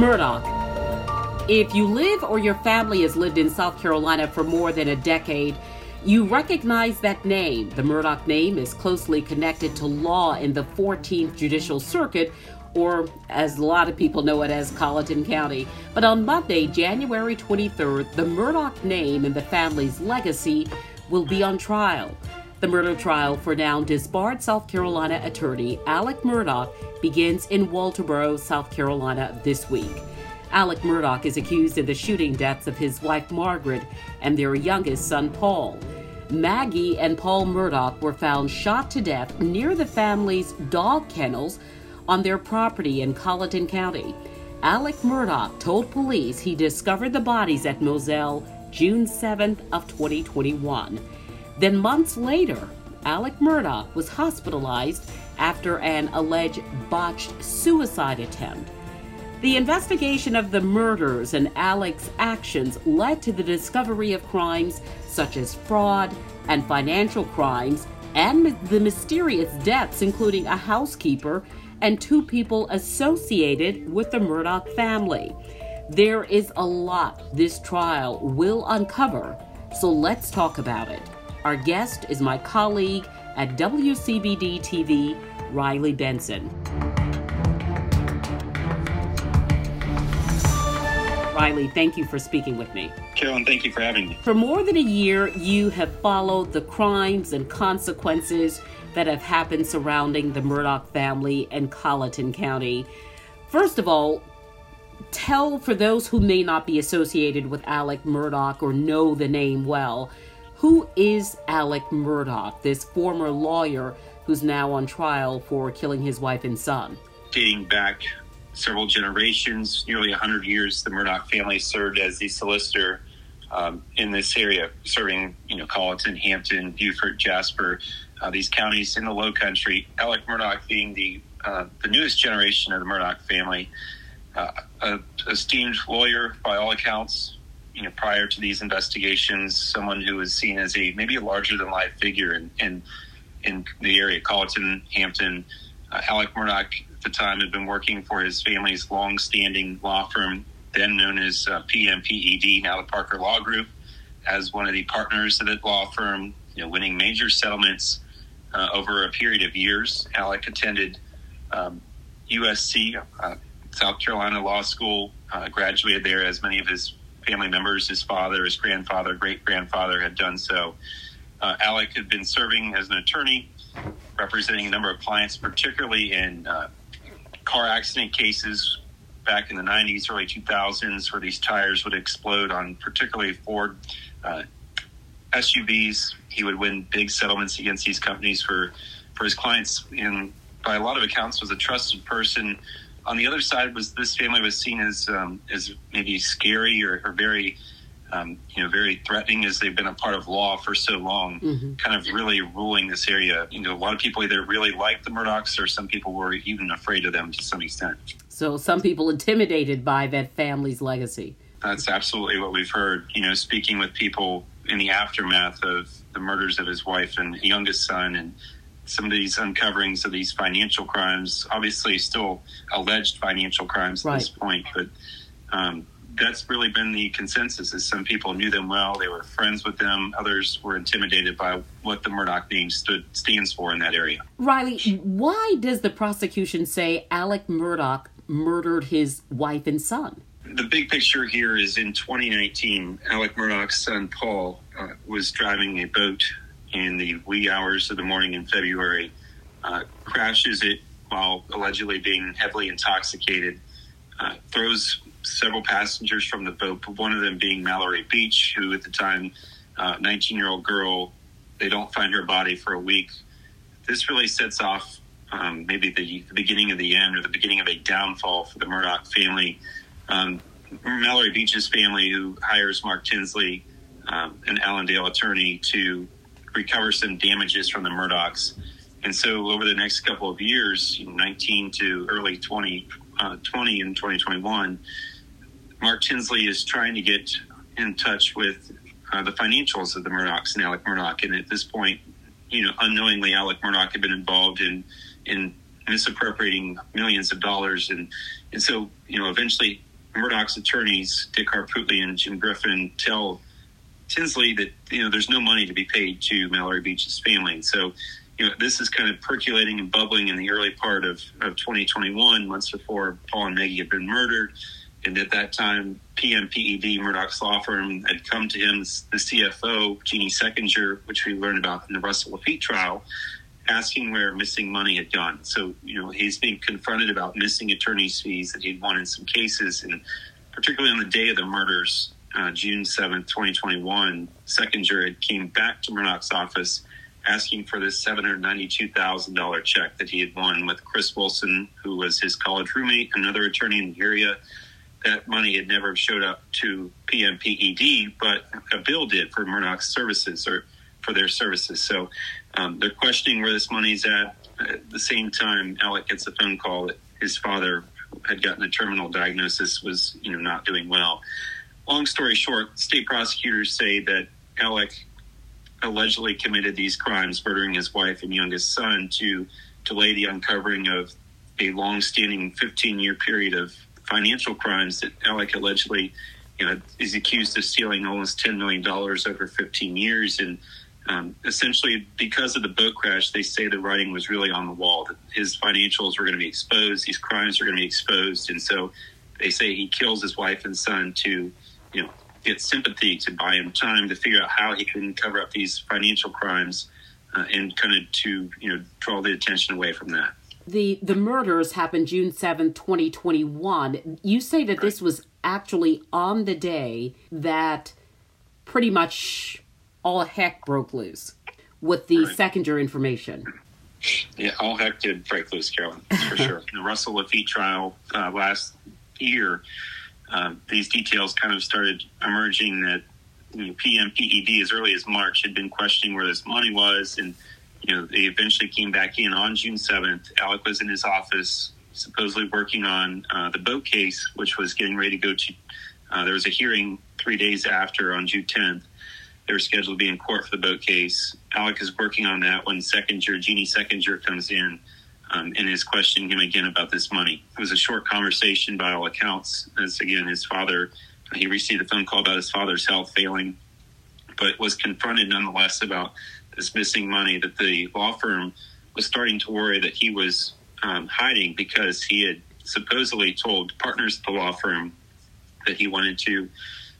Murdaugh. If you live or your family has lived in South Carolina for more than a decade, you recognize that name. The Murdaugh name is closely connected to law in the 14th Judicial Circuit, or as a lot of people know it as Colleton County. But on Monday, January 23rd, the Murdaugh name and the family's legacy will be on trial. The murder trial for now disbarred South Carolina attorney Alec Murdaugh begins in Walterboro, South Carolina this week. Alec Murdaugh is accused of the shooting deaths of his wife Margaret and their youngest son Paul. Maggie and Paul Murdaugh were found shot to death near the family's dog kennels on their property in Colleton County. Alec Murdaugh told police he discovered the bodies at Moselle June 7th of 2021. Then months later, Alec Murdaugh was hospitalized after an alleged botched suicide attempt. The investigation of the murders and Alec's actions led to the discovery of crimes such as fraud and financial crimes and the mysterious deaths, including a housekeeper and two people associated with the Murdaugh family. There is a lot this trial will uncover, so let's talk about it. Our guest is my colleague at WCBD TV, Riley Benson. Riley, thank you for speaking with me. Carolyn, thank you for having me. For more than a year, you have followed the crimes and consequences that have happened surrounding the Murdaugh family and Colleton County. First of all, tell for those who may not be associated with Alec Murdaugh or know the name well, who is Alec Murdaugh, this former lawyer who's now on trial for killing his wife and son? Dating back several generations, nearly 100 years, the Murdaugh family served as the solicitor um, in this area, serving, you know, Colleton, Hampton, Beaufort, Jasper, uh, these counties in the Low Country. Alec Murdaugh being the uh, the newest generation of the Murdaugh family, uh, a esteemed lawyer by all accounts, you know, prior to these investigations, someone who was seen as a maybe a larger than life figure in in, in the area, Colleton, Hampton. Uh, Alec Murdaugh at the time had been working for his family's long-standing law firm, then known as uh, PMPED, now the Parker Law Group, as one of the partners of that law firm, you know, winning major settlements uh, over a period of years. Alec attended um, USC, uh, South Carolina Law School, uh, graduated there as many of his family members, his father, his grandfather, great grandfather had done so. Uh, Alec had been serving as an attorney, representing a number of clients, particularly in uh, car accident cases back in the 90s, early 2000s, where these tires would explode on particularly Ford uh, SUVs. He would win big settlements against these companies for, for his clients, and by a lot of accounts, was a trusted person on the other side was this family was seen as um, as maybe scary or, or very um, you know very threatening as they've been a part of law for so long, mm-hmm. kind of really ruling this area. You know, a lot of people either really liked the Murdaughs or some people were even afraid of them to some extent. So some people intimidated by that family's legacy. That's absolutely what we've heard. You know, speaking with people in the aftermath of the murders of his wife and youngest son and some of these uncoverings of these financial crimes, obviously still alleged financial crimes at right. this point, but um, that's really been the consensus is some people knew them well, they were friends with them, others were intimidated by what the Murdaugh name stood stands for in that area. Riley, why does the prosecution say Alec Murdaugh murdered his wife and son? The big picture here is in 2019, Alec Murdaugh's son Paul uh, was driving a boat in the wee hours of the morning in February, uh, crashes it while allegedly being heavily intoxicated, uh, throws several passengers from the boat, one of them being Mallory Beach, who at the time, 19 uh, year old girl, they don't find her body for a week. This really sets off um, maybe the, the, beginning of the end or the beginning of a downfall for the Murdaugh family. Um, Mallory Beach's family, who hires Mark Tinsley, um, an Allendale attorney, to recover some damages from the Murdaughs. And so over the next couple of years, 19 to early 2020 uh, and 2021, Mark Tinsley is trying to get in touch with uh, the financials of the Murdaughs and Alec Murdaugh. And at this point, you know, unknowingly, Alec Murdaugh had been involved in in misappropriating millions of dollars. And, and so, you know, eventually Murdaugh's attorneys, Dick Harpootlian and Jim Griffin, tell Tinsley that, you know, there's no money to be paid to Mallory Beach's family. So, you know, this is kind of percolating and bubbling in the early part of, of 2021, months before Paul and Maggie had been murdered. And at that time, PMPED, Murdaugh's law firm, had come to him, the CFO, Jeannie Seckinger, which we learned about in the Russell Laffitte trial, asking where missing money had gone. So, you know, he's being confronted about missing attorney's fees that he'd won in some cases. And particularly on the day of the murders, uh, June 7th, 2021, Seckinger had came back to Murdaugh's office asking for this $792,000 check that he had won with Chris Wilson, who was his college roommate, another attorney in the area. That money had never showed up to PMPED, but a bill did for Murdaugh's services or for their services. So um, they're questioning where this money's at. At the same time, Alec gets a phone call that his father had gotten a terminal diagnosis, was you know not doing well. Long story short, state prosecutors say that Alec allegedly committed these crimes, murdering his wife and youngest son, to delay the uncovering of a long-standing 15-year period of financial crimes that Alec allegedly, you know, is accused of stealing almost $10 million over 15 years. And um, essentially, because of the boat crash, they say the writing was really on the wall that his financials were going to be exposed, these crimes are going to be exposed, and so they say he kills his wife and son to, you know, get sympathy, to buy him time to figure out how he can cover up these financial crimes, uh, and kind of to you know draw the attention away from that. The the murders happened June seventh, twenty twenty one. You say that right. this was actually on the day that pretty much all heck broke loose with the right. Seckinger information. Yeah, all heck did break loose, Carolyn, for sure. The Russell Laffitte trial uh, last year, uh, these details kind of started emerging that you know, PMPED as early as March had been questioning where this money was, and you know they eventually came back in on June seventh. Alec was in his office, supposedly working on uh, the boat case, which was getting ready to go to. Uh, there was a hearing three days after on June tenth, they were scheduled to be in court for the boat case. Alec is working on that when Seckinger, Jeannie Seckinger, comes in um, and is questioning him again about this money. It was a short conversation by all accounts, as again, his father, he received a phone call about his father's health failing, but was confronted nonetheless about this missing money that the law firm was starting to worry that he was um, hiding because he had supposedly told partners at the law firm that he wanted to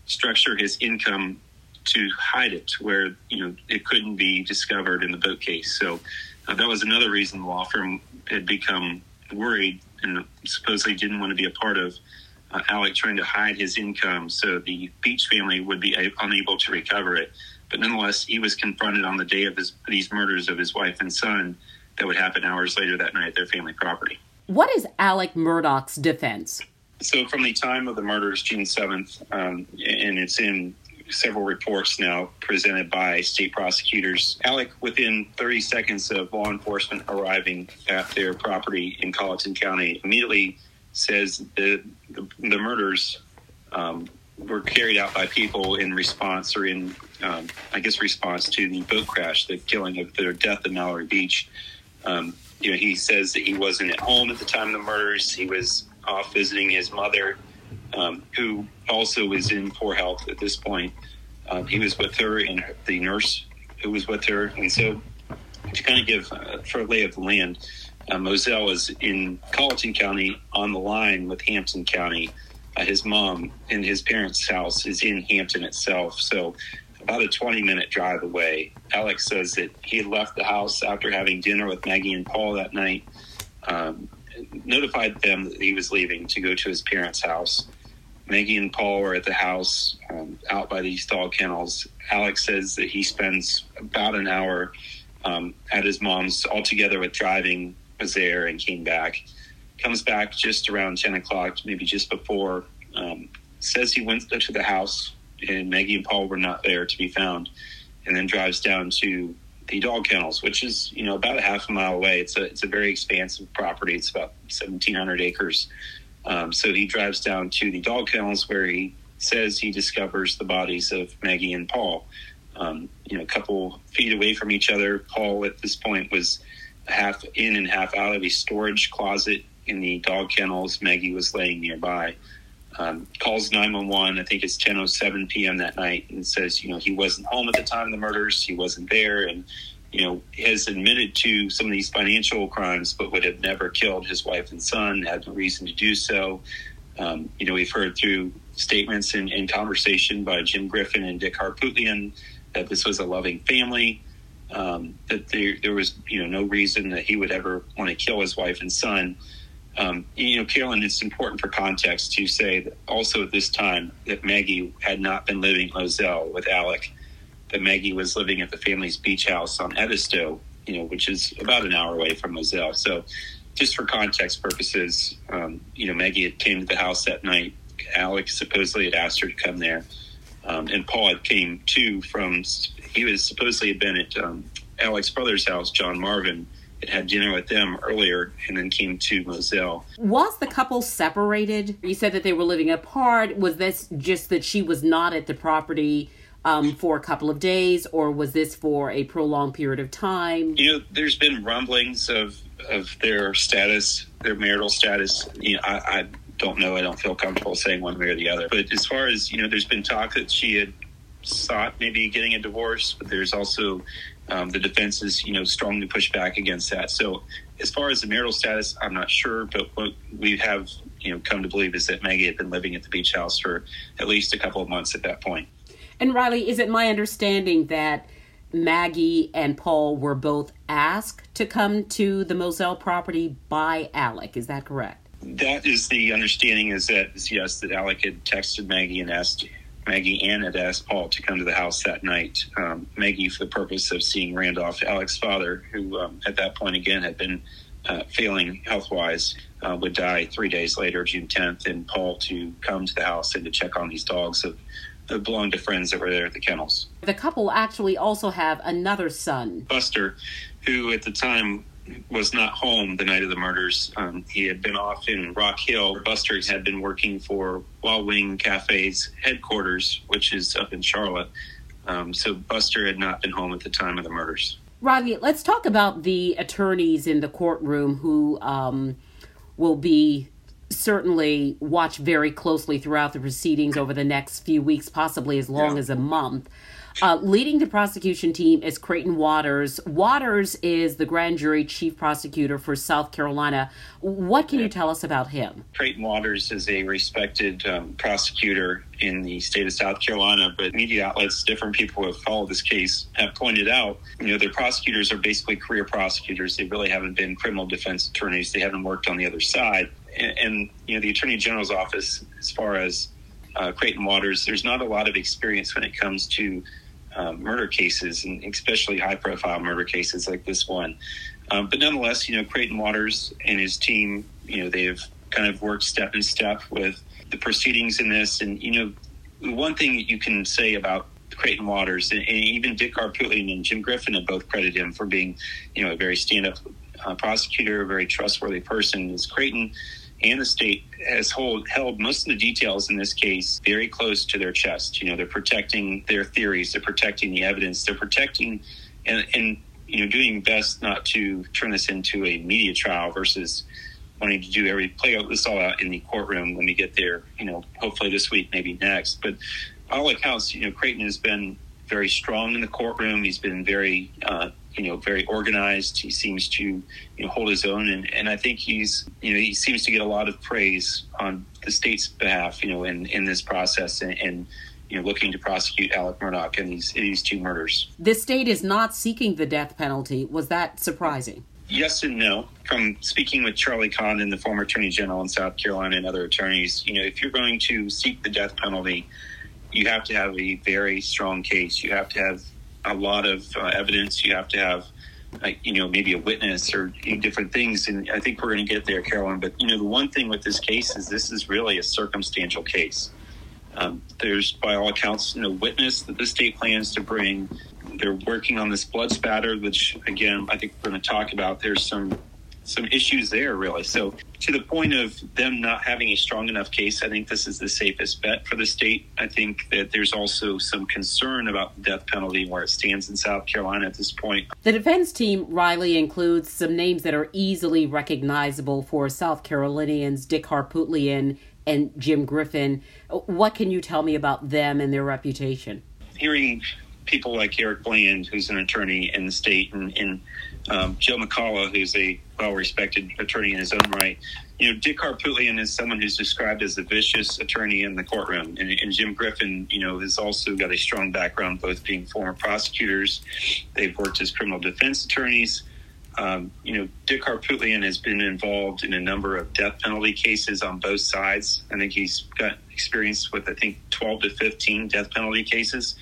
structure his income to hide it where you know it couldn't be discovered in the boat case. So uh, that was another reason the law firm had become worried and supposedly didn't want to be a part of uh, Alec trying to hide his income so the Beach family would be a- unable to recover it. But nonetheless, he was confronted on the day of his, these murders of his wife and son that would happen hours later that night at their family property. What is Alec Murdaugh's defense? So, from the time of the murders, June 7th, um, and it's in several reports now presented by state prosecutors. Alec, within 30 seconds of law enforcement arriving at their property in Colleton County, immediately says the, the, the murders um, were carried out by people in response or in, um, I guess, response to the boat crash, the killing of their death at Mallory Beach. Um, you know, he says that he wasn't at home at the time of the murders. He was off visiting his mother um, who also was in poor health at this point. Um, he was with her and the nurse who was with her. And so, to kind of give uh, for a lay of the land, uh, Moselle is in Colleton County on the line with Hampton County. Uh, his mom and his parents' house is in Hampton itself. So, about a 20 minute drive away. Alex says that he had left the house after having dinner with Maggie and Paul that night, um, notified them that he was leaving to go to his parents' house. Maggie and Paul are at the house um, out by these dog kennels. Alex says that he spends about an hour um, at his mom's altogether with driving, was there and came back. Comes back just around 10 o'clock, maybe just before. Um, says he went to the house and Maggie and Paul were not there to be found. And then drives down to the dog kennels, which is, you know, about a half a mile away. It's a, it's a very expansive property. It's about 1,700 acres. Um, so he drives down to the dog kennels where he says he discovers the bodies of Maggie and Paul. Um, you know, a couple feet away from each other. Paul at this point was half in and half out of a storage closet in the dog kennels. Maggie was laying nearby. Um, calls 911. I think it's 10:07 p.m. that night, and says, you know, he wasn't home at the time of the murders. He wasn't there, and you know, has admitted to some of these financial crimes, but would have never killed his wife and son. Had no reason to do so. Um, you know, we've heard through statements and, and conversation by Jim Griffin and Dick Harpootlian that this was a loving family. Um, that there, there was, you know, no reason that he would ever want to kill his wife and son. Um, you know, Carolyn, it's important for context to say that also at this time that Maggie had not been living in Moselle with Alec, that Maggie was living at the family's beach house on Edisto, you know, which is about an hour away from Moselle. So, just for context purposes, um, you know, Maggie had came to the house that night. Alex supposedly had asked her to come there, um, and Paul had came too from. He was supposedly had been at um, Alec's brother's house, John Marvin Had had dinner with them earlier and then came to Moselle. Was the couple separated? You said that they were living apart. Was this just that she was not at the property um, for a couple of days, or was this for a prolonged period of time? You know, there's been rumblings of of their status, their marital status. You know, I, I don't know. I don't feel comfortable saying one way or the other. But as far as you know, there's been talk that she had sought maybe getting a divorce, but there's also um, the defense is, you know, strongly pushed back against that. So, as far as the marital status, I'm not sure, but what we have, you know, come to believe is that Maggie had been living at the beach house for at least a couple of months at that point. And Riley, is it my understanding that Maggie and Paul were both asked to come to the Moselle property by Alec? Is that correct? That is the understanding. Is that yes, that Alec had texted Maggie and asked Maggie and had asked Paul to come to the house that night. Um, Maggie, for the purpose of seeing Randolph, Alec's father, who um, at that point again had been uh, failing health wise, uh, would die three days later, June 10th, and Paul to come to the house and to check on these dogs that, that belonged to friends that were there at the kennels. The couple actually also have another son, Buster, who at the time was not home the night of the murders. Um, he had been off in Rock Hill. Buster had been working for Wild Wing Cafe's headquarters, which is up in Charlotte. Um, so Buster had not been home at the time of the murders. Riley, let's talk about the attorneys in the courtroom who um, will be certainly watch very closely throughout the proceedings over the next few weeks, possibly as long yeah. as a month. Uh, leading the prosecution team is Creighton Waters. Waters is the grand jury chief prosecutor for South Carolina. What can you tell us about him? Creighton Waters is a respected um, prosecutor in the state of South Carolina, but media outlets, different people who have followed this case, have pointed out, you know, their prosecutors are basically career prosecutors. They really haven't been criminal defense attorneys. They haven't worked on the other side. And, you know, the Attorney General's office, as far as uh, Creighton Waters, there's not a lot of experience when it comes to um, murder cases, and especially high profile murder cases like this one. Um, but nonetheless, you know, Creighton Waters and his team, you know, they've kind of worked step in step with the proceedings in this. And, you know, one thing you can say about Creighton Waters and, and even Dick Harpootlian and Jim Griffin have both credited him for being, you know, a very stand up uh, prosecutor, a very trustworthy person is Creighton and the state has hold, held most of the details in this case very close to their chest. You know, they're protecting their theories, they're protecting the evidence, they're protecting and, and you know doing best not to turn this into a media trial versus wanting to do every play out this all out in the courtroom when we get there. You know, hopefully this week, maybe next. But all accounts, you know, Creighton has been very strong in the courtroom. He's been very uh, you know very organized. He seems to you know hold his own, and, and I think he's you know he seems to get a lot of praise on the state's behalf. You know in in this process and, and you know, looking to prosecute Alec Murdaugh in these in these two murders. The state is not seeking the death penalty. Was that surprising? Yes and no. From speaking with Charlie Condon, the former Attorney General in South Carolina, and other attorneys, you know, if you're going to seek the death penalty, you have to have a very strong case. You have to have a lot of uh, evidence. You have to have, uh, you know, maybe a witness or different things. And I think we're going to get there, Carolyn. But you know, the one thing with this case is this is really a circumstantial case. Um, there's, by all accounts, no witness that the state plans to bring. They're working on this blood spatter, which again I think we're going to talk about. There's some some issues there, really. So to the point of them not having a strong enough case, I think this is the safest bet for the state. I think that there's also some concern about the death penalty where it stands in South Carolina at this point. The defense team, Riley, includes some names that are easily recognizable for South Carolinians Dick Harpootlian and Jim Griffin. What can you tell me about them and their reputation? Hearing people like Eric Bland, who's an attorney in the state, and, and um, Joe McCulloch, who's a well-respected attorney in his own right. You know, Dick Harpootlian is someone who's described as a vicious attorney in the courtroom, and, and, Jim Griffin, you know, has also got a strong background, both being former prosecutors. They've worked as criminal defense attorneys. Um, you know, Dick Harpootlian has been involved in a number of death penalty cases on both sides. I think he's got experience with, I think, 12 to 15 death penalty cases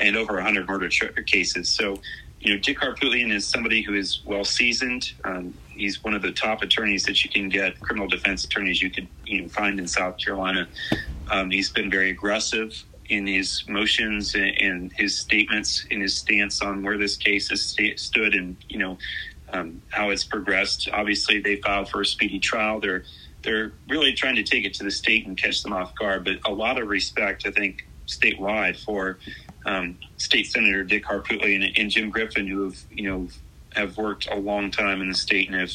and over 100 murder cases. So you know, Dick Harpootlian is somebody who is well seasoned. Um, he's one of the top attorneys that you can get, criminal defense attorneys you could you know, find in South Carolina. Um, he's been very aggressive in his motions and, his statements, in his stance on where this case has st- stood, and you know um, how it's progressed. Obviously, they filed for a speedy trial. They're they're really trying to take it to the state and catch them off guard. But a lot of respect, I think, statewide for um, State Senator Dick Harpootlian and, and Jim Griffin, who have you know have worked a long time in the state and have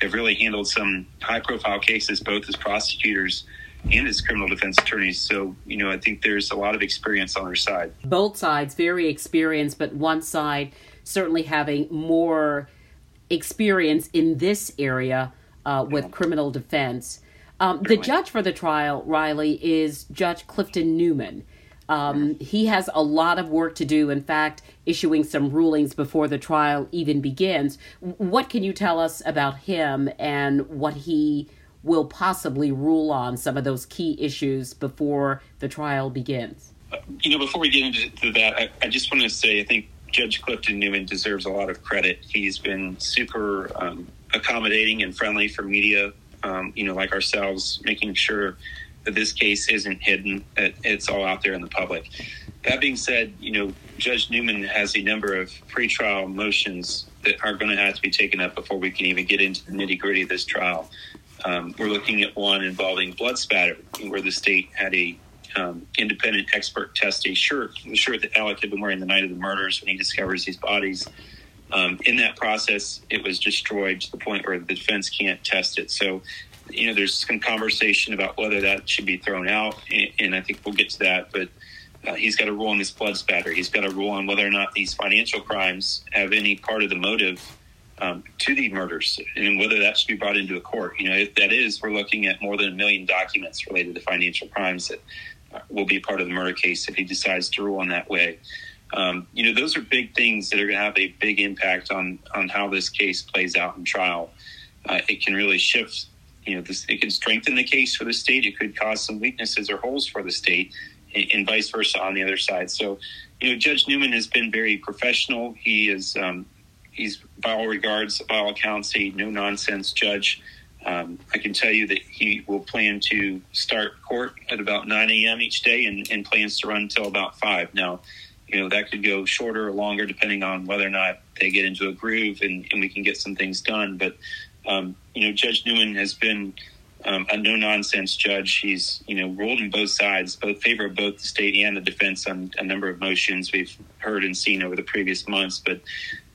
have really handled some high profile cases both as prosecutors and as criminal defense attorneys. So, you know, I think there's a lot of experience on their side. Both sides very experienced, but one side certainly having more experience in this area uh, with yeah. criminal defense. Um, the judge for the trial, Riley, is Judge Clifton Newman. Um, he has a lot of work to do. In fact, issuing some rulings before the trial even begins. What can you tell us about him and what he will possibly rule on some of those key issues before the trial begins? You know, before we get into that, I, I just want to say I think Judge Clifton Newman deserves a lot of credit. He's been super um, accommodating and friendly for media, um, you know, like ourselves, making sure this case isn't hidden; it's all out there in the public. That being said, you know, Judge Newman has a number of pretrial motions that are going to have to be taken up before we can even get into the nitty gritty of this trial. Um, we're looking at one involving blood spatter, where the state had a um, independent expert test a shirt, the shirt that Alec had been wearing the night of the murders when he discovers these bodies. Um, in that process, it was destroyed to the point where the defense can't test it. So you know, there's some conversation about whether that should be thrown out, and, I think we'll get to that. But uh, he's got a rule on this blood spatter. He's got a rule on whether or not these financial crimes have any part of the motive um, to the murders, and whether that should be brought into a court. You know, if that is, we're looking at more than a million documents related to financial crimes that uh, will be part of the murder case if he decides to rule on that way. Um, you know, those are big things that are going to have a big impact on on how this case plays out in trial. Uh, it can really shift you know, this, it could strengthen the case for the state. It could cause some weaknesses or holes for the state, and, and vice versa on the other side. So, you know, Judge Newman has been very professional. He is, um, he's by all regards, by all accounts, a no nonsense judge. Um, I can tell you that he will plan to start court at about 9 a.m. each day and, and plans to run until about 5. Now, you know, that could go shorter or longer depending on whether or not they get into a groove and, and we can get some things done. But um, you know, Judge Newman has been um, a no nonsense judge. He's you know ruled in both sides, both favor of both the state and the defense on a number of motions we've heard and seen over the previous months. But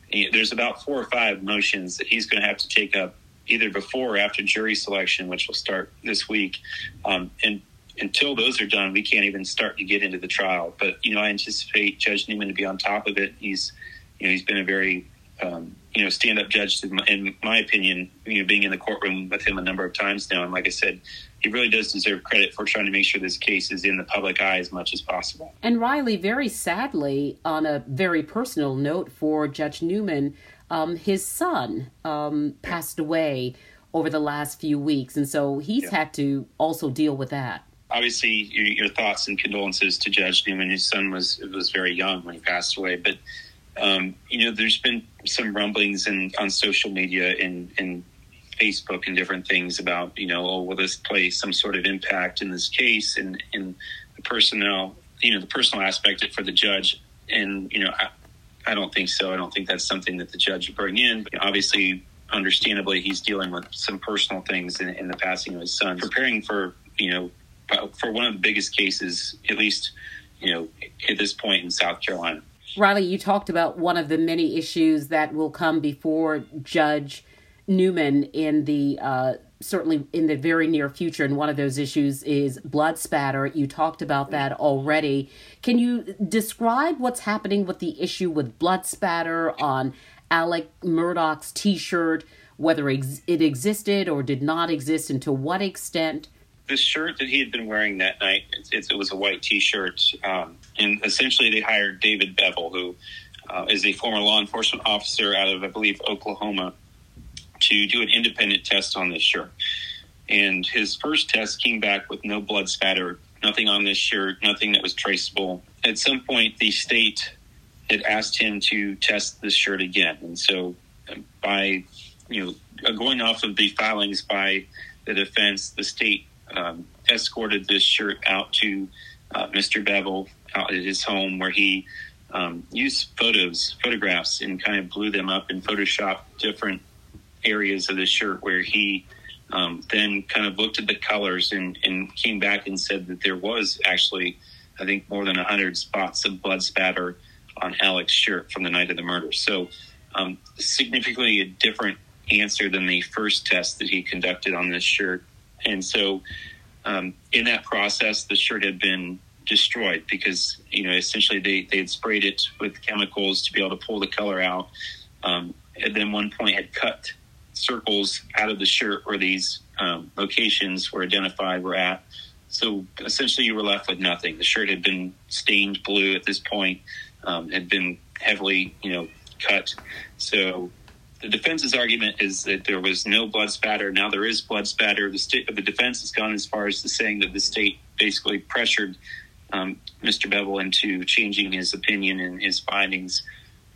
you know, there's about four or five motions that he's going to have to take up either before or after jury selection, which will start this week. Um, and until those are done, we can't even start to get into the trial. But you know, I anticipate Judge Newman to be on top of it. He's you know he's been a very um, you know, stand up judge, in my opinion, you know, being in the courtroom with him a number of times now. And like I said, he really does deserve credit for trying to make sure this case is in the public eye as much as possible. And Riley, very sadly, on a very personal note for Judge Newman, um, his son um, passed away over the last few weeks. And so he's yeah. had to also deal with that. Obviously, your, your thoughts and condolences to Judge Newman. His son was was very young when he passed away, but um, you know, there's been some rumblings in, on social media and, and Facebook and different things about, you know, oh, will this play some sort of impact in this case and the personnel, you know, the personal aspect for the judge. And, you know, I, I don't think so. I don't think that's something that the judge would bring in. But obviously, understandably, he's dealing with some personal things in, in the passing of his son, preparing for you know for one of the biggest cases, at least you know at this point in South Carolina. Riley, you talked about one of the many issues that will come before Judge Newman in the uh, certainly in the very near future. And one of those issues is blood spatter. You talked about that already. Can you describe what's happening with the issue with blood spatter on Alec Murdaugh's T-shirt? Whether it existed or did not exist, and to what extent? The shirt that he had been wearing that night, it, it was a white T-shirt, um, and essentially they hired David Bevel, who uh, is a former law enforcement officer out of, I believe, Oklahoma to do an independent test on this shirt. And his first test came back with no blood spatter, nothing on this shirt, nothing that was traceable. At some point, the state had asked him to test this shirt again. And so, um, by you know, going off of the filings by the defense, the state um, escorted this shirt out to uh, Mr. Bevel out at his home, where he um, used photos, photographs, and kind of blew them up and photoshopped different areas of the shirt where he um, then kind of looked at the colors and, and came back and said that there was actually, I think, more than 100 spots of blood spatter on Alex's shirt from the night of the murder. So, um, significantly a different answer than the first test that he conducted on this shirt. And so, um, in that process, the shirt had been destroyed because, you know, essentially they, they had sprayed it with chemicals to be able to pull the color out. Um, and then one point had cut circles out of the shirt where these um, locations were identified were at. So essentially, you were left with nothing. The shirt had been stained blue at this point, um, had been heavily, you know, cut. So the defense's argument is that there was no blood spatter. Now there is blood spatter. The state, the defense has gone as far as to saying that the state basically pressured um, Mr. Bevel into changing his opinion and his findings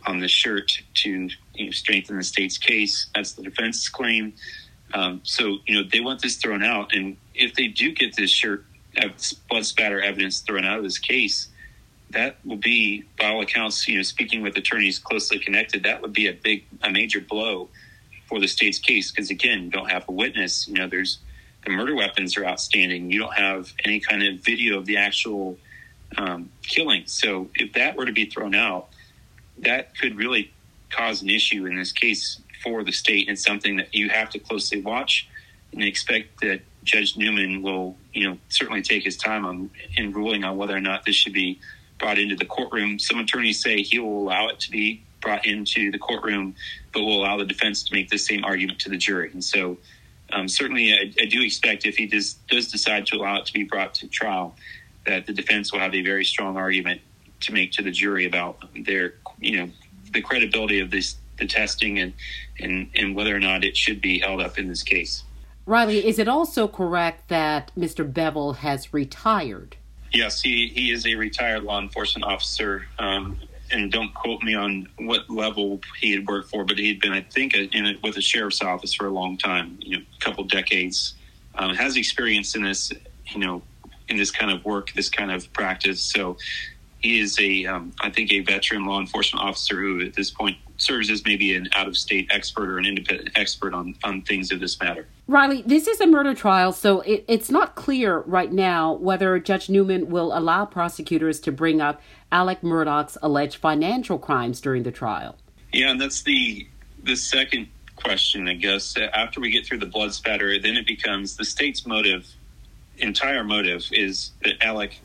on the shirt to you know, strengthen the state's case. That's the defense's claim. Um, so, you know, they want this thrown out. And if they do get this shirt, blood spatter evidence thrown out of this case, that will be, by all accounts, you know, speaking with attorneys closely connected, that would be a big, a major blow for the state's case. Because again, you don't have a witness. You know, there's the murder weapons are outstanding. You don't have any kind of video of the actual um, killing. So if that were to be thrown out, that could really cause an issue in this case for the state and something that you have to closely watch and expect that Judge Newman will, you know, certainly take his time on in ruling on whether or not this should be brought into the courtroom. Some attorneys say he will allow it to be brought into the courtroom, but will allow the defense to make the same argument to the jury. And so, um, certainly, I, I, do expect if he does does decide to allow it to be brought to trial, that the defense will have a very strong argument to make to the jury about their you know the credibility of this the testing and and and whether or not it should be held up in this case. Riley, is it also correct that Mr. Bevel has retired? Yes, he, he is a retired law enforcement officer. Um, and don't quote me on what level he had worked for, but he had been, I think, in it with the sheriff's office for a long time, you know, a couple decades. Um, has experience in this, you know, in this kind of work, this kind of practice. So he is a, um, I think, a veteran law enforcement officer who, at this point, serves as maybe an out-of-state expert or an independent expert on on things of this matter. Riley, this is a murder trial, so it, it's not clear right now whether Judge Newman will allow prosecutors to bring up Alec Murdaugh's alleged financial crimes during the trial. Yeah, and that's the the second question, I guess. After we get through the blood spatter, then it becomes the state's motive, entire motive, is that Alec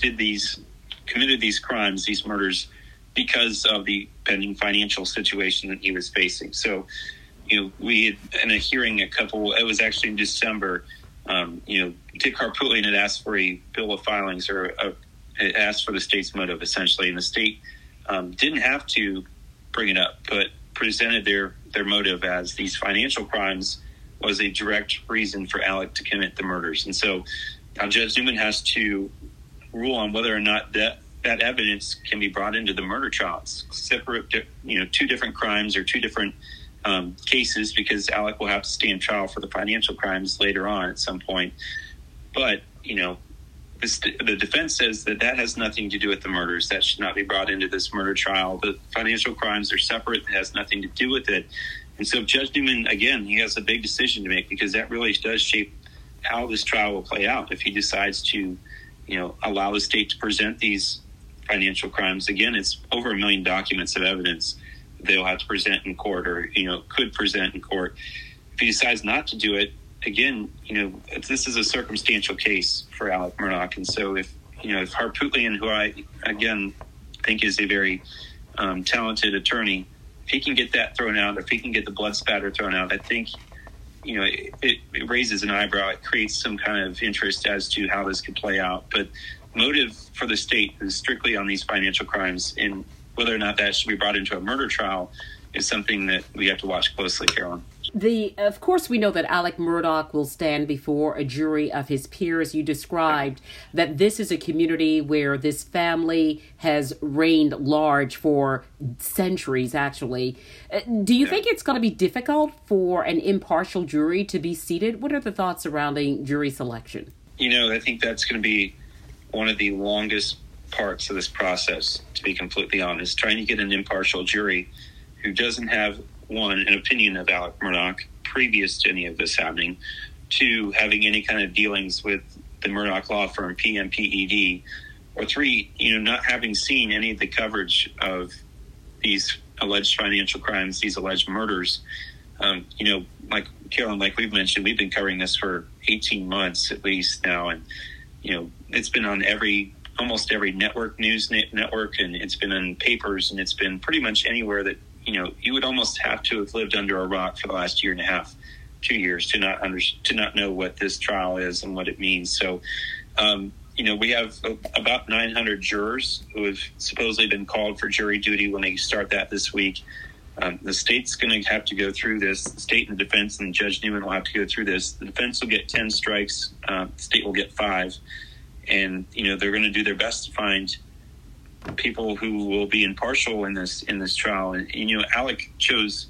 did these committed these crimes, these murders, because of the pending financial situation that he was facing. So, you know, we had in a hearing a couple. It was actually in December. Um, you know, Dick Harpootlian had asked for a bill of filings or a, asked for the state's motive essentially, and the state um, didn't have to bring it up, but presented their their motive as these financial crimes was a direct reason for Alec to commit the murders, and so now Judge Newman has to rule on whether or not that that evidence can be brought into the murder trial. It's separate, you know, two different crimes or two different um, cases because Alec will have to stand trial for the financial crimes later on at some point. But you know, this, the defense says that that has nothing to do with the murders. That should not be brought into this murder trial. The financial crimes are separate; it has nothing to do with it. And so Judge Newman, again, he has a big decision to make because that really does shape how this trial will play out if he decides to, you know, allow the state to present these financial crimes. Again, it's over a million documents of evidence they'll have to present in court or, you know, could present in court. If he decides not to do it, again, you know, this is a circumstantial case for Alec Murdaugh. And so if, you know, if Harpootlian, who I, again, think is a very um, talented attorney, if he can get that thrown out, if he can get the blood spatter thrown out, I think you know, it, it, raises an eyebrow. It creates some kind of interest as to how this could play out. But motive for the state is strictly on these financial crimes, and whether or not that should be brought into a murder trial is something that we have to watch closely, Carolyn. The of course we know that Alec Murdaugh will stand before a jury of his peers. You described that this is a community where this family has reigned large for centuries. Actually, uh, do you yeah. think it's going to be difficult for an impartial jury to be seated? What are the thoughts surrounding jury selection? You know, I think that's going to be one of the longest parts of this process. To be completely honest, trying to get an impartial jury who doesn't have one, an opinion of Alec Murdaugh previous to any of this happening, two, having any kind of dealings with the Murdaugh law firm, PMPED, or three, you know, not having seen any of the coverage of these alleged financial crimes, these alleged murders. Um, you know, like Carolyn, like we've mentioned, we've been covering this for 18 months at least now, and you know, it's been on every almost every network news network, and it's been in papers, and it's been pretty much anywhere that you know, you would almost have to have lived under a rock for the last year and a half, two years to not under, to not know what this trial is and what it means. So, um, you know, we have about 900 jurors who have supposedly been called for jury duty when they start that this week. Um, the state's going to have to go through this. The state and defense and Judge Newman will have to go through this. The defense will get 10 strikes. Uh, the state will get five. And, you know, they're going to do their best to find people who will be impartial in this in this trial. And, and you know, Alec chose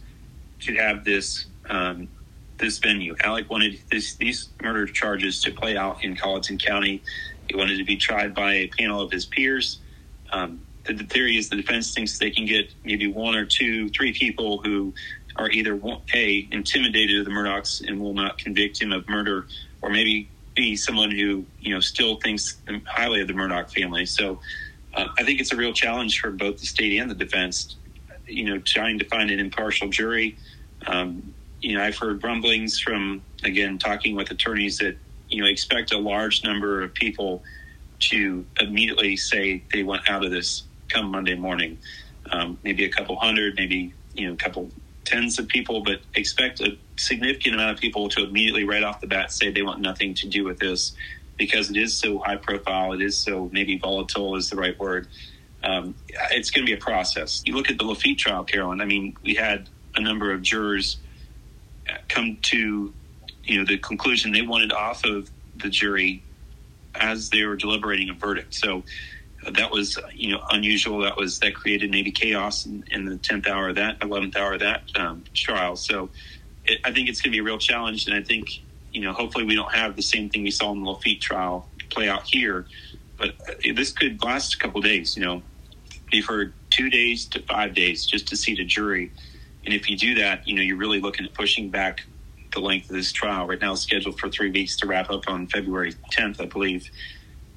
to have this um, this venue. Alec wanted this, these murder charges to play out in Colleton County. He wanted to be tried by a panel of his peers. Um, the, the, theory is the defense thinks they can get maybe one or two, three people who are either a intimidated of the Murdaughs and will not convict him of murder, or maybe be someone who you know still thinks highly of the Murdaugh family. So uh, I think it's a real challenge for both the state and the defense. You know, trying to find an impartial jury. Um, you know, I've heard rumblings from again talking with attorneys that you know expect a large number of people to immediately say they want out of this come Monday morning. Um, maybe a couple hundred, maybe you know a couple tens of people, but expect a significant amount of people to immediately right off the bat say they want nothing to do with this because it is so high profile, it is so maybe volatile is the right word. Um, it's going to be a process. You look at the Laffitte trial, Carolyn. I mean, we had a number of jurors come to, you know, the conclusion they wanted off of the jury as they were deliberating a verdict. So uh, that was, you know, unusual. That was that created maybe chaos in, in the tenth hour of that, eleventh hour of that um, trial. So it, I think it's going to be a real challenge, and I think you know, hopefully we don't have the same thing we saw in the Laffitte trial play out here. But this could last a couple days. You know, we've heard two days to five days just to seat a jury, and if you do that, you know, you're really looking at pushing back the length of this trial. Right now, scheduled for three weeks to wrap up on February 10th, I believe.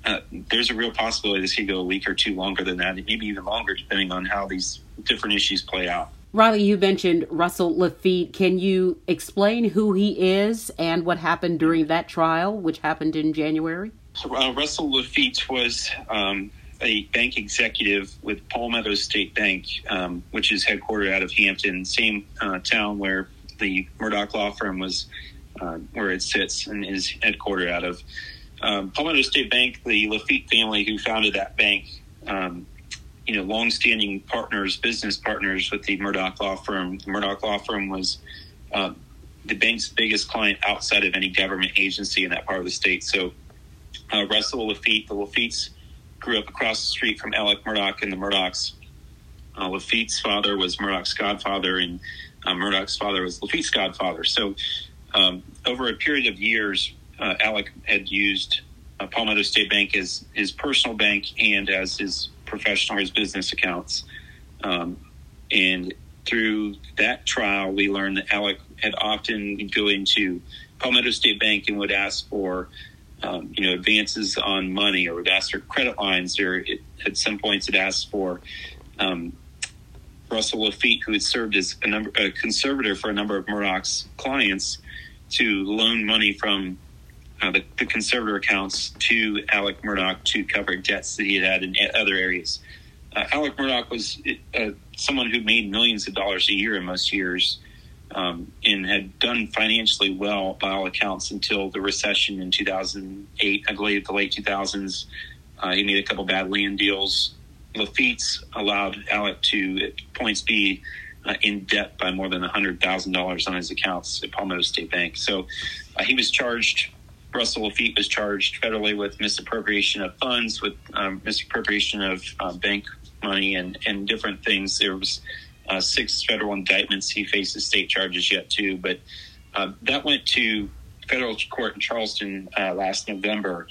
Uh, there's a real possibility this could go a week or two longer than that, maybe even longer, depending on how these different issues play out. Riley, you mentioned Russell Laffitte. Can you explain who he is and what happened during that trial, which happened in January? So, uh, Russell Laffitte was um, a bank executive with Palmetto State Bank, um, which is headquartered out of Hampton, same uh, town where the Murdaugh law firm was, uh, where it sits and is headquartered out of. Um, Palmetto State Bank, the Laffitte family who founded that bank, um, you know, longstanding partners, business partners with the Murdaugh law firm. The Murdaugh law firm was uh, the bank's biggest client outside of any government agency in that part of the state. So uh, Russell Laffitte, the Laffitte's grew up across the street from Alec Murdaugh and the Murdaughs. Uh, Laffitte's father was Murdaugh's godfather, and uh, Murdaugh's father was Laffitte's godfather. So um, over a period of years, uh, Alec had used uh, Palmetto State Bank as his personal bank and as his professional his business accounts. Um, and through that trial, we learned that Alec had often go into Palmetto State Bank and would ask for, um, you know, advances on money or would ask for credit lines, or it, at some points it asked for um, Russell Laffitte, who had served as a, number, a conservator for a number of Murdaugh's clients, to loan money from uh, the, the, conservator accounts to Alec Murdaugh to cover debts that he had had in other areas. Uh, Alec Murdaugh was uh, someone who made millions of dollars a year in most years um, and had done financially well by all accounts until the recession in 2008, I believe the late 2000s. Uh, he made a couple bad land deals. Laffitte's allowed Alec to, at points, be uh, in debt by more than $100,000 on his accounts at Palmetto State Bank. So uh, he was charged Russell Laffitte was charged federally with misappropriation of funds, with um, misappropriation of uh, bank money, and, and different things. There was uh, six federal indictments. He faces state charges yet too, but uh, that went to federal court in Charleston uh, last November,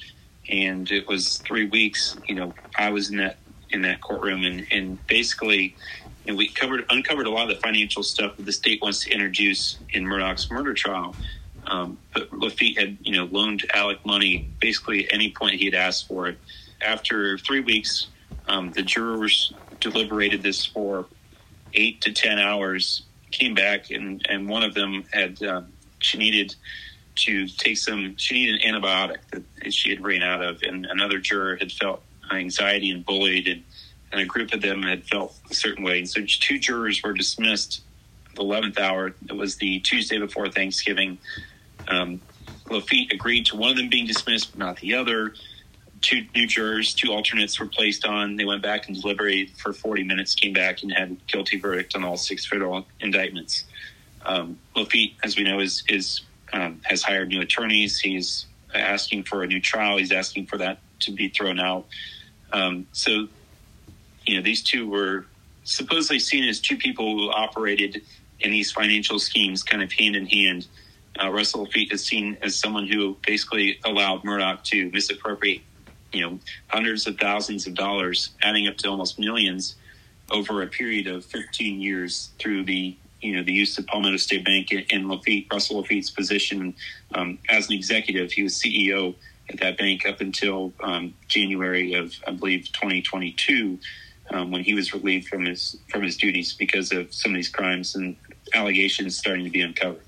and it was three weeks. You know, I was in that in that courtroom, and, and basically, and we covered uncovered a lot of the financial stuff that the state wants to introduce in Murdaugh's murder trial. Um, but Laffitte had, you know, loaned Alec money basically at any point he had asked for it. After three weeks, um, the jurors deliberated this for eight to ten hours. Came back, and and one of them had um, she needed to take some. She needed an antibiotic that she had ran out of, and another juror had felt anxiety and bullied, and, and a group of them had felt a certain way. And so two jurors were dismissed. The eleventh hour. It was the Tuesday before Thanksgiving. Um, Laffitte agreed to one of them being dismissed, but not the other. Two new jurors, two alternates were placed on. They went back and deliberated for 40 minutes, came back and had guilty verdict on all six federal indictments. Um, Laffitte, as we know, is, is um, has hired new attorneys. He's asking for a new trial. He's asking for that to be thrown out. Um, so, you know, these two were supposedly seen as two people who operated in these financial schemes kind of hand in hand uh, Russell Laffitte is seen as someone who basically allowed Murdaugh to misappropriate, you know, hundreds of thousands of dollars, adding up to almost millions over a period of 15 years through the you know the use of Palmetto State Bank and Laffitte, Russell Laffitte's position um, as an executive. He was CEO at that bank up until um, January of I believe 2022. Um, when he was relieved from his from his duties because of some of these crimes and allegations starting to be uncovered.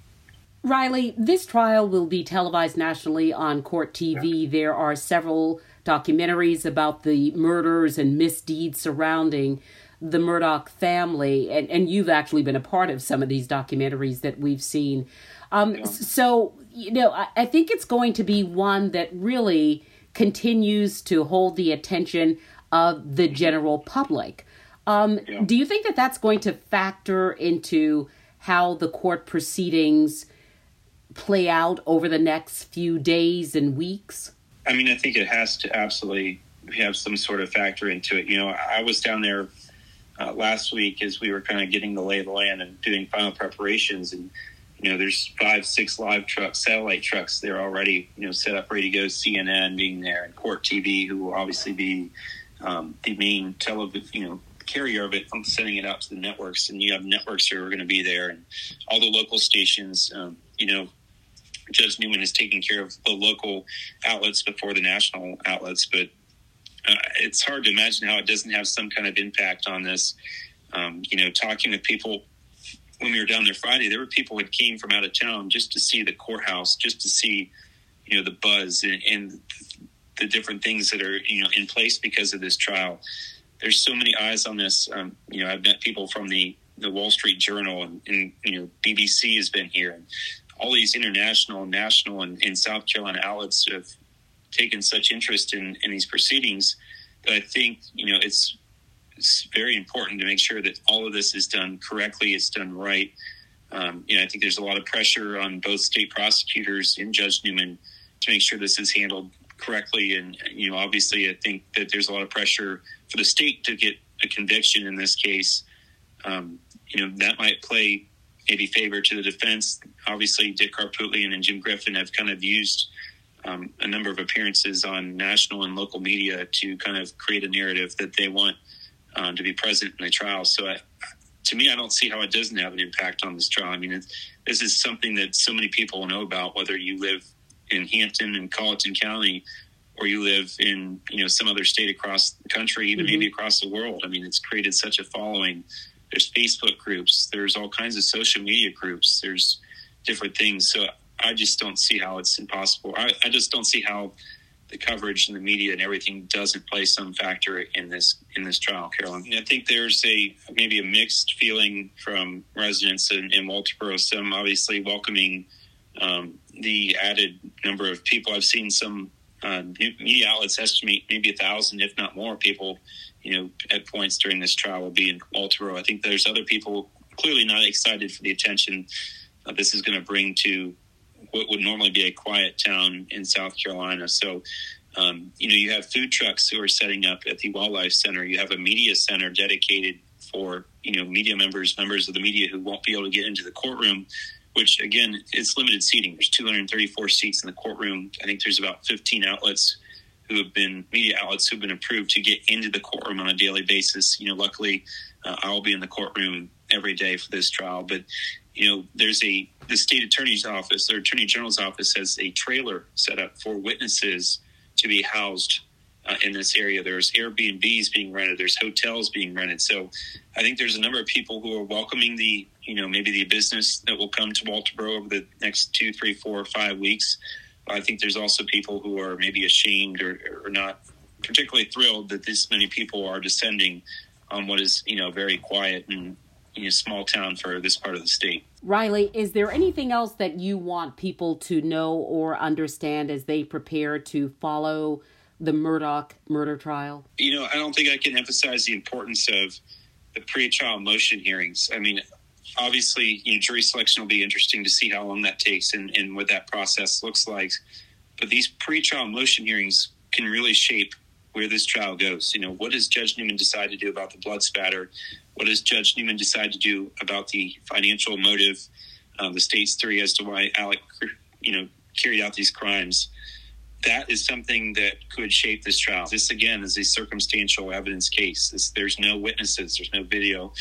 Riley, this trial will be televised nationally on Court TV. There are several documentaries about the murders and misdeeds surrounding the Murdaugh family, and, and you've actually been a part of some of these documentaries that we've seen. Um, yeah. So, you know, I, I think it's going to be one that really continues to hold the attention of the general public. Um, yeah. Do you think that that's going to factor into how the court proceedings play out over the next few days and weeks? I mean, I think it has to absolutely have some sort of factor into it. You know, I was down there uh, last week as we were kind of getting the lay of the land and doing final preparations, and you know, there's five, six live trucks, satellite trucks. They're already you know set up, ready to go. CNN being there, and Court TV, who will obviously be um, the main television, you know, carrier of it. I'm sending it out to the networks, and you have networks who are going to be there, and all the local stations. Um, you know, Judge Newman is taking care of the local outlets before the national outlets, but uh, it's hard to imagine how it doesn't have some kind of impact on this. Um, you know, talking with people when we were down there Friday, there were people that came from out of town just to see the courthouse, just to see, you know, the buzz and, and the different things that are, you know, in place because of this trial. There's so many eyes on this. Um, you know, I've met people from the the Wall Street Journal and, and, you know BBC has been here. All these international, national, and, and South Carolina outlets have taken such interest in, in these proceedings that I think you know it's it's very important to make sure that all of this is done correctly, it's done right. Um, you know, I think there's a lot of pressure on both state prosecutors and Judge Newman to make sure this is handled correctly. And you know, obviously, I think that there's a lot of pressure for the state to get a conviction in this case. Um, you know, that might play maybe favor to the defense. Obviously, Dick Harpootlian and Jim Griffin have kind of used um, a number of appearances on national and local media to kind of create a narrative that they want um, to be present in the trial. So I, to me, I don't see how it doesn't have an impact on this trial. I mean, this is something that so many people know about, whether you live in Hampton and Colleton County or you live in you know some other state across the country, even mm-hmm. maybe across the world. I mean, it's created such a following. There's Facebook groups. There's all kinds of social media groups. There's different things. So I just don't see how it's impossible. I, I just don't see how the coverage and the media and everything doesn't play some factor in this in this trial, Carolyn. I think there's a maybe a mixed feeling from residents in, in Walterboro. Some obviously welcoming um, the added number of people. I've seen some uh, media outlets estimate maybe a thousand, if not more, people, you know, at points during this trial will be in Walterboro. I think there's other people clearly not excited for the attention uh, this is going to bring to what would normally be a quiet town in South Carolina. So, um, you know, you have food trucks who are setting up at the Wildlife Center. You have a media center dedicated for you know media members, members of the media who won't be able to get into the courtroom. Which again, it's limited seating. There's 234 seats in the courtroom. I think there's about 15 outlets who have been media outlets who've been approved to get into the courtroom on a daily basis. You know, luckily, uh, I'll be in the courtroom every day for this trial. But you know, there's a the state attorney's office or attorney general's office has a trailer set up for witnesses to be housed uh, in this area. There's Airbnbs being rented. There's hotels being rented. So I think there's a number of people who are welcoming the, you know, maybe the business that will come to Walterboro over the next two, three, four, five weeks. I think there's also people who are maybe ashamed or, or not particularly thrilled that this many people are descending on what is, you know, very quiet and you know, small town for this part of the state. Riley, is there anything else that you want people to know or understand as they prepare to follow the Murdaugh murder trial? You know, I don't think I can emphasize the importance of the pre-trial motion hearings. I mean, obviously, you know, jury selection will be interesting to see how long that takes and, and what that process looks like. But these pre-trial motion hearings can really shape where this trial goes. You know, what does Judge Newman decide to do about the blood spatter? What does Judge Newman decide to do about the financial motive, uh, the state's theory as to why Alec, you know, carried out these crimes? That is something that could shape this trial. This again is a circumstantial evidence case. This, there's no witnesses. There's no video.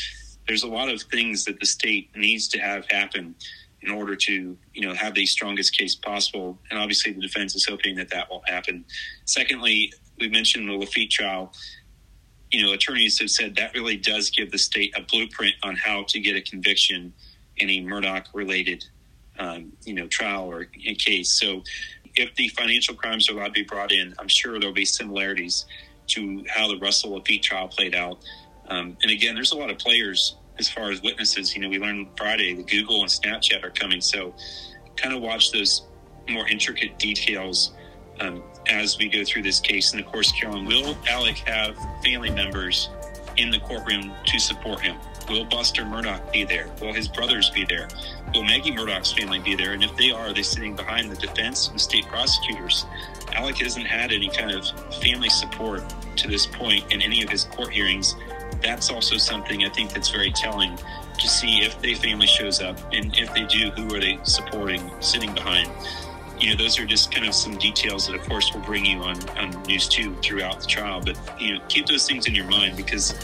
There's a lot of things that the state needs to have happen in order to you know have the strongest case possible. And obviously, the defense is hoping that that won't happen. Secondly, we mentioned the Laffitte trial you know, attorneys have said that really does give the state a blueprint on how to get a conviction in a Murdaugh related, um, you know, trial or case. So if the financial crimes are allowed to be brought in, I'm sure there'll be similarities to how the Russell Laffitte trial played out. Um, and again, there's a lot of players as far as witnesses. You know, we learned Friday the Google and Snapchat are coming. So kind of watch those more intricate details um, as we go through this case. And of course, Carolyn, will Alec have family members in the courtroom to support him? Will Buster Murdaugh be there? Will his brothers be there? Will Maggie Murdaugh's family be there? And if they are, are they sitting behind the defense and state prosecutors? Alec hasn't had any kind of family support to this point in any of his court hearings. That's also something I think that's very telling to see if the family shows up and if they do, who are they supporting, sitting behind you know, those are just kind of some details that, of course, we'll bring you on, on News 2 throughout the trial. But, you know, keep those things in your mind because,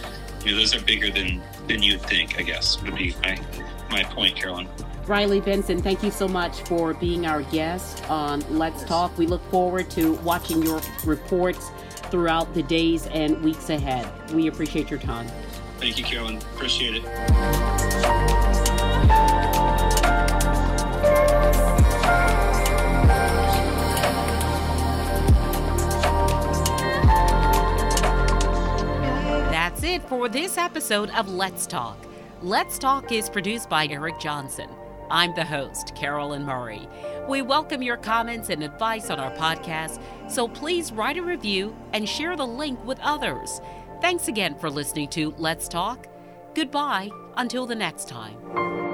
you know, those are bigger than, than you'd think, I guess, would be my, my point, Carolyn. Riley Benson, thank you so much for being our guest on Let's Talk. We look forward to watching your reports throughout the days and weeks ahead. We appreciate your time. Thank you, Carolyn. Appreciate it. That's it for this episode of Let's Talk. Let's Talk is produced by Eric Johnson. I'm the host, Carolyn Murray. We welcome your comments and advice on our podcast, so please write a review and share the link with others. Thanks again for listening to Let's Talk. Goodbye until the next time.